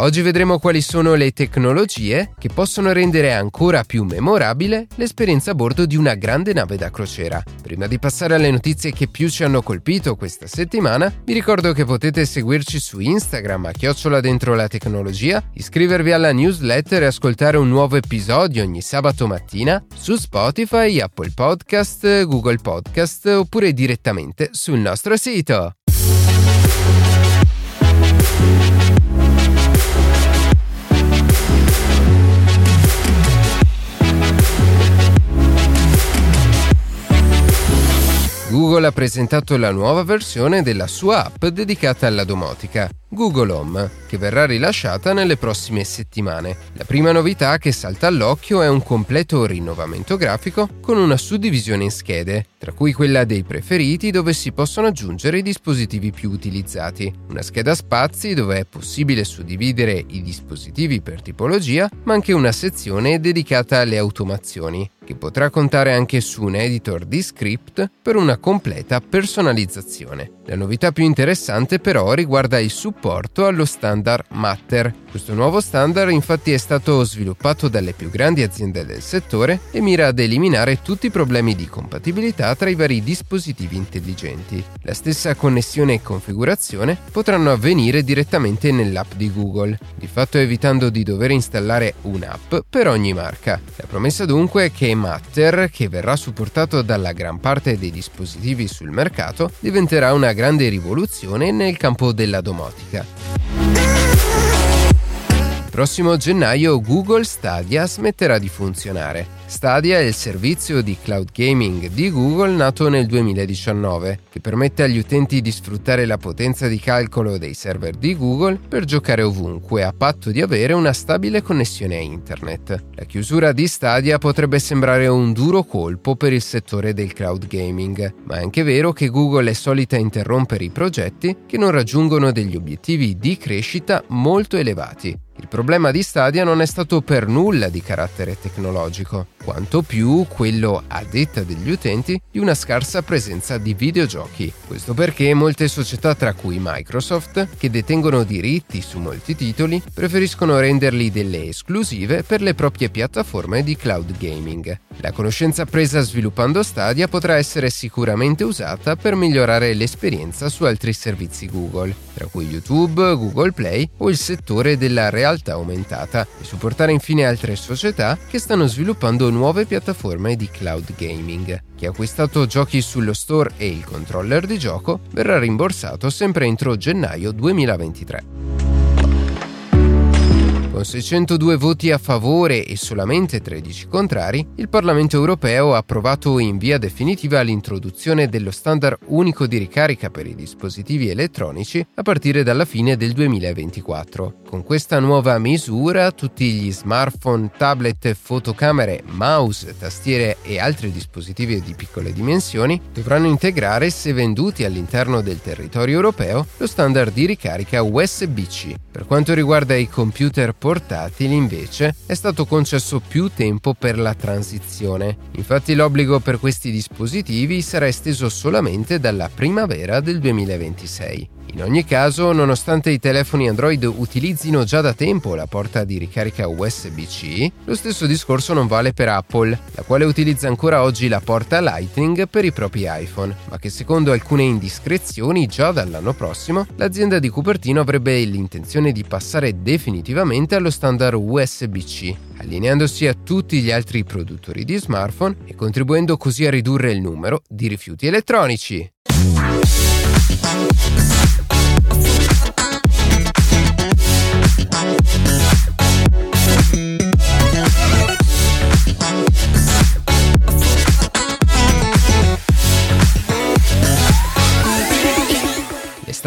Oggi vedremo quali sono le tecnologie che possono rendere ancora più memorabile l'esperienza a bordo di una grande nave da crociera. Prima di passare alle notizie che più ci hanno colpito questa settimana, vi ricordo che potete seguirci su Instagram a chiocciola dentro la tecnologia, iscrivervi alla newsletter e ascoltare un nuovo episodio ogni sabato mattina su Spotify, Apple Podcast, Google Podcast oppure direttamente sul nostro sito. Google ha presentato la nuova versione della sua app dedicata alla domotica, Google Home, che verrà rilasciata nelle prossime settimane. La prima novità che salta all'occhio è un completo rinnovamento grafico con una suddivisione in schede, tra cui quella dei preferiti dove si possono aggiungere i dispositivi più utilizzati, una scheda spazi dove è possibile suddividere i dispositivi per tipologia, ma anche una sezione dedicata alle automazioni che potrà contare anche su un editor di script per una completa personalizzazione. La novità più interessante però riguarda il supporto allo standard Matter. Questo nuovo standard infatti è stato sviluppato dalle più grandi aziende del settore e mira ad eliminare tutti i problemi di compatibilità tra i vari dispositivi intelligenti. La stessa connessione e configurazione potranno avvenire direttamente nell'app di Google, di fatto evitando di dover installare un'app per ogni marca. La promessa dunque è che Matter, che verrà supportato dalla gran parte dei dispositivi sul mercato, diventerà una grande rivoluzione nel campo della domotica prossimo gennaio Google Stadia smetterà di funzionare. Stadia è il servizio di cloud gaming di Google nato nel 2019, che permette agli utenti di sfruttare la potenza di calcolo dei server di Google per giocare ovunque a patto di avere una stabile connessione a internet. La chiusura di Stadia potrebbe sembrare un duro colpo per il settore del cloud gaming, ma è anche vero che Google è solita interrompere i progetti che non raggiungono degli obiettivi di crescita molto elevati. Problema di Stadia non è stato per nulla di carattere tecnologico, quanto più quello, a detta degli utenti, di una scarsa presenza di videogiochi. Questo perché molte società, tra cui Microsoft, che detengono diritti su molti titoli, preferiscono renderli delle esclusive per le proprie piattaforme di cloud gaming. La conoscenza presa sviluppando Stadia potrà essere sicuramente usata per migliorare l'esperienza su altri servizi Google, tra cui YouTube, Google Play o il settore della realtà realtà aumentata e supportare infine altre società che stanno sviluppando nuove piattaforme di cloud gaming. Chi ha acquistato giochi sullo store e il controller di gioco verrà rimborsato sempre entro gennaio 2023. Con 602 voti a favore e solamente 13 contrari, il Parlamento europeo ha approvato in via definitiva l'introduzione dello standard unico di ricarica per i dispositivi elettronici a partire dalla fine del 2024. Con questa nuova misura, tutti gli smartphone, tablet, fotocamere, mouse, tastiere e altri dispositivi di piccole dimensioni dovranno integrare, se venduti all'interno del territorio europeo, lo standard di ricarica USB-C. Per quanto riguarda i computer portatili, portatili invece è stato concesso più tempo per la transizione. Infatti l'obbligo per questi dispositivi sarà esteso solamente dalla primavera del 2026. In ogni caso, nonostante i telefoni Android utilizzino già da tempo la porta di ricarica USB-C, lo stesso discorso non vale per Apple, la quale utilizza ancora oggi la porta Lightning per i propri iPhone, ma che secondo alcune indiscrezioni già dall'anno prossimo l'azienda di Cupertino avrebbe l'intenzione di passare definitivamente allo standard USB-C, allineandosi a tutti gli altri produttori di smartphone e contribuendo così a ridurre il numero di rifiuti elettronici.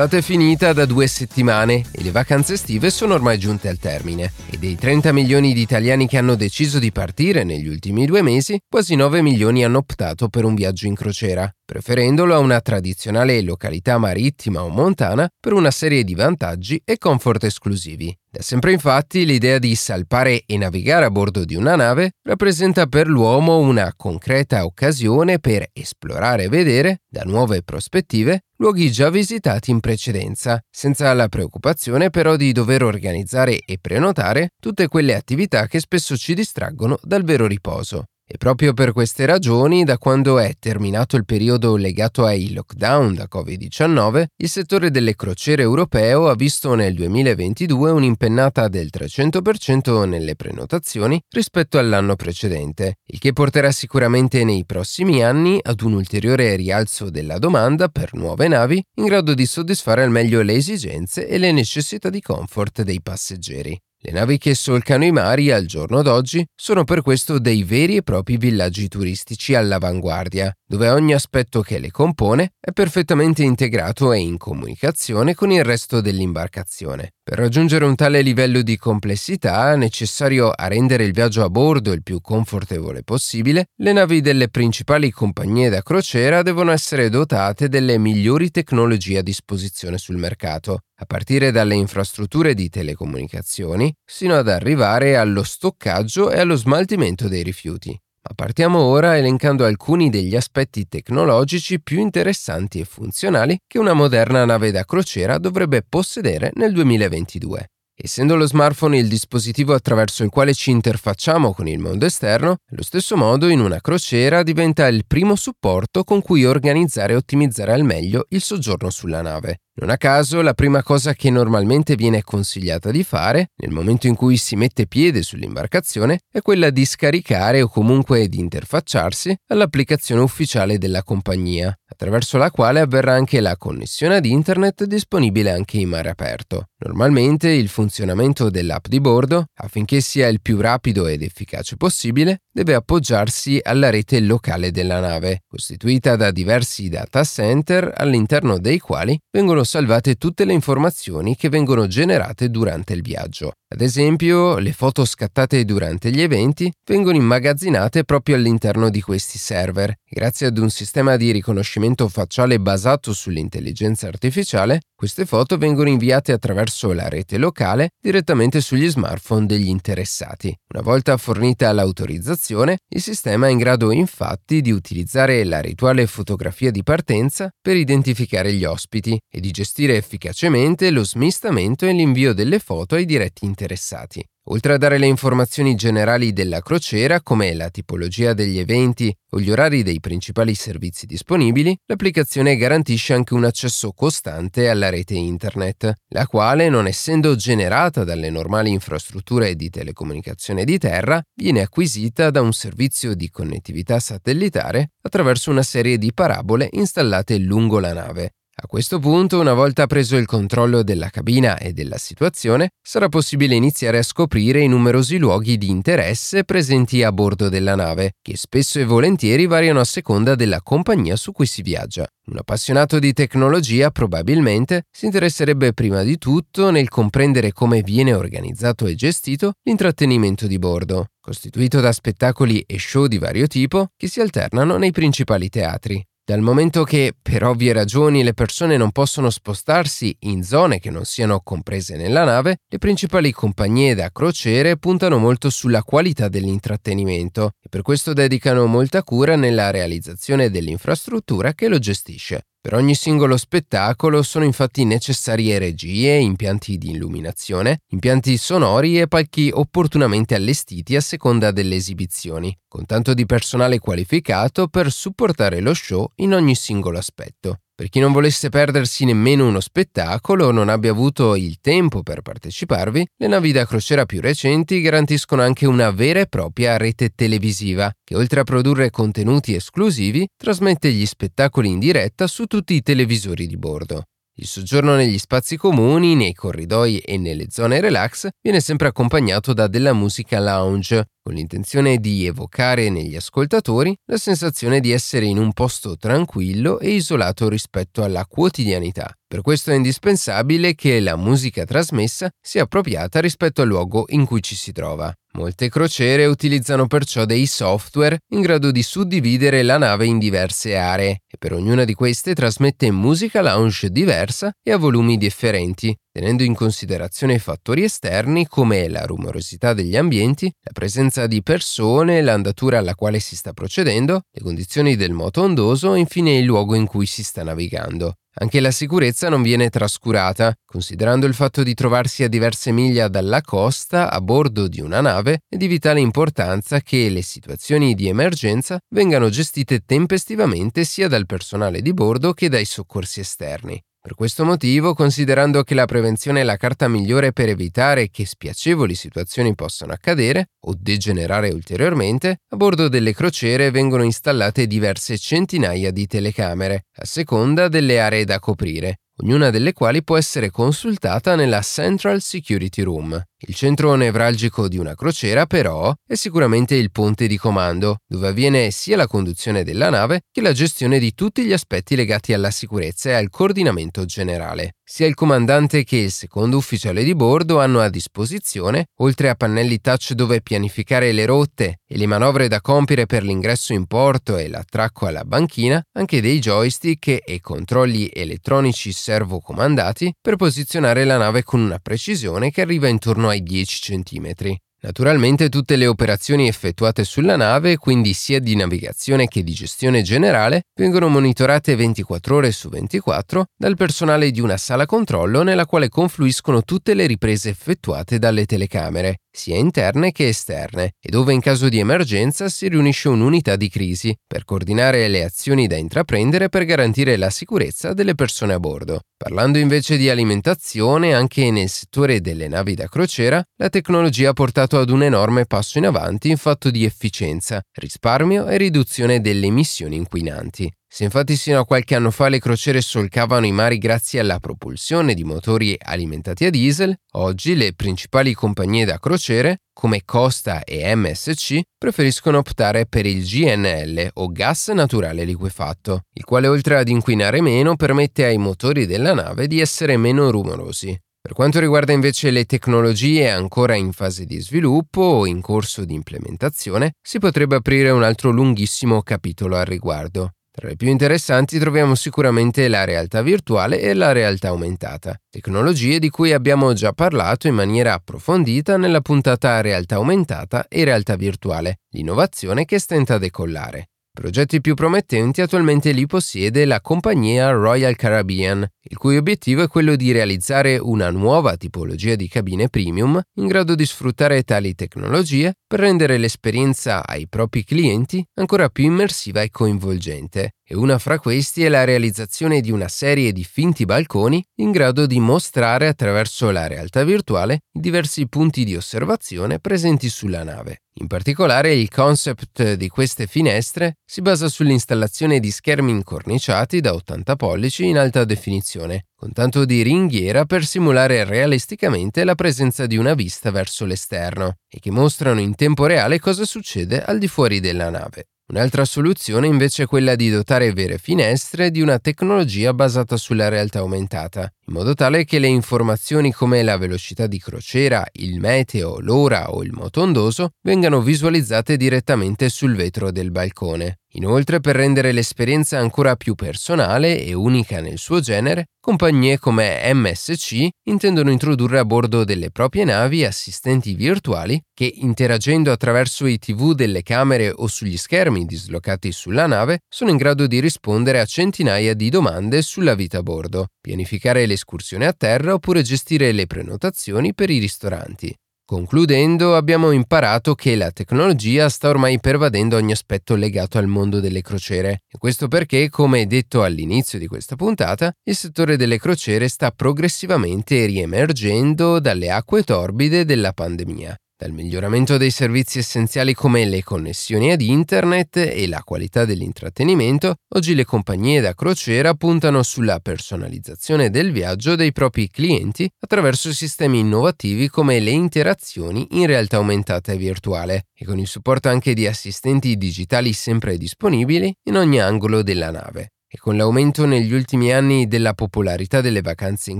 L'estate è finita da due settimane e le vacanze estive sono ormai giunte al termine. E dei 30 milioni di italiani che hanno deciso di partire negli ultimi due mesi, quasi 9 milioni hanno optato per un viaggio in crociera. Preferendolo a una tradizionale località marittima o montana per una serie di vantaggi e comfort esclusivi. Da sempre infatti l'idea di salpare e navigare a bordo di una nave rappresenta per l'uomo una concreta occasione per esplorare e vedere, da nuove prospettive, luoghi già visitati in precedenza, senza la preoccupazione però di dover organizzare e prenotare tutte quelle attività che spesso ci distraggono dal vero riposo. E proprio per queste ragioni, da quando è terminato il periodo legato ai lockdown da Covid-19, il settore delle crociere europeo ha visto nel 2022 un'impennata del 300% nelle prenotazioni rispetto all'anno precedente, il che porterà sicuramente nei prossimi anni ad un ulteriore rialzo della domanda per nuove navi in grado di soddisfare al meglio le esigenze e le necessità di comfort dei passeggeri. Le navi che solcano i mari al giorno d'oggi sono per questo dei veri e propri villaggi turistici all'avanguardia, dove ogni aspetto che le compone è perfettamente integrato e in comunicazione con il resto dell'imbarcazione. Per raggiungere un tale livello di complessità necessario a rendere il viaggio a bordo il più confortevole possibile, le navi delle principali compagnie da crociera devono essere dotate delle migliori tecnologie a disposizione sul mercato, a partire dalle infrastrutture di telecomunicazioni sino ad arrivare allo stoccaggio e allo smaltimento dei rifiuti. Ma partiamo ora elencando alcuni degli aspetti tecnologici più interessanti e funzionali che una moderna nave da crociera dovrebbe possedere nel 2022. Essendo lo smartphone il dispositivo attraverso il quale ci interfacciamo con il mondo esterno, allo stesso modo in una crociera diventa il primo supporto con cui organizzare e ottimizzare al meglio il soggiorno sulla nave. Non a caso, la prima cosa che normalmente viene consigliata di fare, nel momento in cui si mette piede sull'imbarcazione, è quella di scaricare o comunque di interfacciarsi all'applicazione ufficiale della compagnia, attraverso la quale avverrà anche la connessione ad internet disponibile anche in mare aperto. Normalmente il funzionamento dell'app di bordo, affinché sia il più rapido ed efficace possibile, deve appoggiarsi alla rete locale della nave, costituita da diversi data center all'interno dei quali vengono salvate tutte le informazioni che vengono generate durante il viaggio. Ad esempio, le foto scattate durante gli eventi vengono immagazzinate proprio all'interno di questi server. Grazie ad un sistema di riconoscimento facciale basato sull'intelligenza artificiale, queste foto vengono inviate attraverso la rete locale direttamente sugli smartphone degli interessati. Una volta fornita l'autorizzazione, il sistema è in grado infatti di utilizzare la rituale fotografia di partenza per identificare gli ospiti e di gestire efficacemente lo smistamento e l'invio delle foto ai diretti interessati interessati. Oltre a dare le informazioni generali della crociera, come la tipologia degli eventi o gli orari dei principali servizi disponibili, l'applicazione garantisce anche un accesso costante alla rete internet, la quale, non essendo generata dalle normali infrastrutture di telecomunicazione di terra, viene acquisita da un servizio di connettività satellitare attraverso una serie di parabole installate lungo la nave, a questo punto, una volta preso il controllo della cabina e della situazione, sarà possibile iniziare a scoprire i numerosi luoghi di interesse presenti a bordo della nave, che spesso e volentieri variano a seconda della compagnia su cui si viaggia. Un appassionato di tecnologia probabilmente si interesserebbe prima di tutto nel comprendere come viene organizzato e gestito l'intrattenimento di bordo, costituito da spettacoli e show di vario tipo che si alternano nei principali teatri. Dal momento che, per ovvie ragioni, le persone non possono spostarsi in zone che non siano comprese nella nave, le principali compagnie da crociere puntano molto sulla qualità dell'intrattenimento e per questo dedicano molta cura nella realizzazione dell'infrastruttura che lo gestisce. Per ogni singolo spettacolo sono infatti necessarie regie, impianti di illuminazione, impianti sonori e palchi opportunamente allestiti a seconda delle esibizioni, con tanto di personale qualificato per supportare lo show in ogni singolo aspetto. Per chi non volesse perdersi nemmeno uno spettacolo o non abbia avuto il tempo per parteciparvi, le navi da crociera più recenti garantiscono anche una vera e propria rete televisiva, che oltre a produrre contenuti esclusivi, trasmette gli spettacoli in diretta su tutti i televisori di bordo. Il soggiorno negli spazi comuni, nei corridoi e nelle zone relax viene sempre accompagnato da della musica lounge, con l'intenzione di evocare negli ascoltatori la sensazione di essere in un posto tranquillo e isolato rispetto alla quotidianità. Per questo è indispensabile che la musica trasmessa sia appropriata rispetto al luogo in cui ci si trova. Molte crociere utilizzano perciò dei software in grado di suddividere la nave in diverse aree e per ognuna di queste trasmette musica lounge diversa e a volumi differenti, tenendo in considerazione fattori esterni come la rumorosità degli ambienti, la presenza di persone, l'andatura alla quale si sta procedendo, le condizioni del moto ondoso e infine il luogo in cui si sta navigando. Anche la sicurezza non viene trascurata, considerando il fatto di trovarsi a diverse miglia dalla costa a bordo di una nave è di vitale importanza che le situazioni di emergenza vengano gestite tempestivamente sia dal personale di bordo che dai soccorsi esterni. Per questo motivo, considerando che la prevenzione è la carta migliore per evitare che spiacevoli situazioni possano accadere o degenerare ulteriormente, a bordo delle crociere vengono installate diverse centinaia di telecamere, a seconda delle aree da coprire, ognuna delle quali può essere consultata nella Central Security Room. Il centro nevralgico di una crociera, però, è sicuramente il ponte di comando, dove avviene sia la conduzione della nave che la gestione di tutti gli aspetti legati alla sicurezza e al coordinamento generale. Sia il comandante che il secondo ufficiale di bordo hanno a disposizione, oltre a pannelli touch dove pianificare le rotte e le manovre da compiere per l'ingresso in porto e l'attracco alla banchina, anche dei joystick e controlli elettronici servocomandati per posizionare la nave con una precisione che arriva intorno ai 10 cm. Naturalmente tutte le operazioni effettuate sulla nave, quindi sia di navigazione che di gestione generale, vengono monitorate 24 ore su 24 dal personale di una sala controllo nella quale confluiscono tutte le riprese effettuate dalle telecamere, sia interne che esterne, e dove in caso di emergenza si riunisce un'unità di crisi per coordinare le azioni da intraprendere per garantire la sicurezza delle persone a bordo. Parlando invece di alimentazione, anche nel settore delle navi da crociera, la tecnologia ha portato ad un enorme passo in avanti in fatto di efficienza, risparmio e riduzione delle emissioni inquinanti. Se infatti sino a qualche anno fa le crociere solcavano i mari grazie alla propulsione di motori alimentati a diesel, oggi le principali compagnie da crociere, come Costa e MSC, preferiscono optare per il GNL o gas naturale liquefatto, il quale oltre ad inquinare meno permette ai motori della nave di essere meno rumorosi. Per quanto riguarda invece le tecnologie ancora in fase di sviluppo o in corso di implementazione, si potrebbe aprire un altro lunghissimo capitolo al riguardo. Tra le più interessanti troviamo sicuramente la realtà virtuale e la realtà aumentata, tecnologie di cui abbiamo già parlato in maniera approfondita nella puntata realtà aumentata e realtà virtuale, l'innovazione che stenta a decollare. Progetti più promettenti attualmente li possiede la compagnia Royal Caribbean, il cui obiettivo è quello di realizzare una nuova tipologia di cabine premium in grado di sfruttare tali tecnologie per rendere l'esperienza ai propri clienti ancora più immersiva e coinvolgente. E una fra questi è la realizzazione di una serie di finti balconi in grado di mostrare attraverso la realtà virtuale i diversi punti di osservazione presenti sulla nave. In particolare il concept di queste finestre si basa sull'installazione di schermi incorniciati da 80 pollici in alta definizione, con tanto di ringhiera per simulare realisticamente la presenza di una vista verso l'esterno e che mostrano in tempo reale cosa succede al di fuori della nave. Un'altra soluzione invece è quella di dotare vere finestre di una tecnologia basata sulla realtà aumentata, in modo tale che le informazioni come la velocità di crociera, il meteo, l'ora o il moto ondoso vengano visualizzate direttamente sul vetro del balcone. Inoltre, per rendere l'esperienza ancora più personale e unica nel suo genere, compagnie come MSC intendono introdurre a bordo delle proprie navi assistenti virtuali che, interagendo attraverso i TV delle camere o sugli schermi dislocati sulla nave, sono in grado di rispondere a centinaia di domande sulla vita a bordo, pianificare l'escursione a terra oppure gestire le prenotazioni per i ristoranti. Concludendo, abbiamo imparato che la tecnologia sta ormai pervadendo ogni aspetto legato al mondo delle crociere. E questo perché, come detto all'inizio di questa puntata, il settore delle crociere sta progressivamente riemergendo dalle acque torbide della pandemia. Dal miglioramento dei servizi essenziali come le connessioni ad internet e la qualità dell'intrattenimento, oggi le compagnie da crociera puntano sulla personalizzazione del viaggio dei propri clienti attraverso sistemi innovativi come le interazioni in realtà aumentata e virtuale e con il supporto anche di assistenti digitali sempre disponibili in ogni angolo della nave. E con l'aumento negli ultimi anni della popolarità delle vacanze in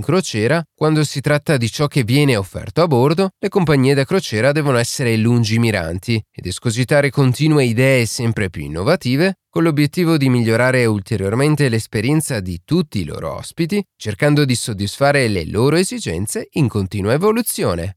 crociera, quando si tratta di ciò che viene offerto a bordo, le compagnie da crociera devono essere lungimiranti ed escogitare continue idee sempre più innovative con l'obiettivo di migliorare ulteriormente l'esperienza di tutti i loro ospiti, cercando di soddisfare le loro esigenze in continua evoluzione.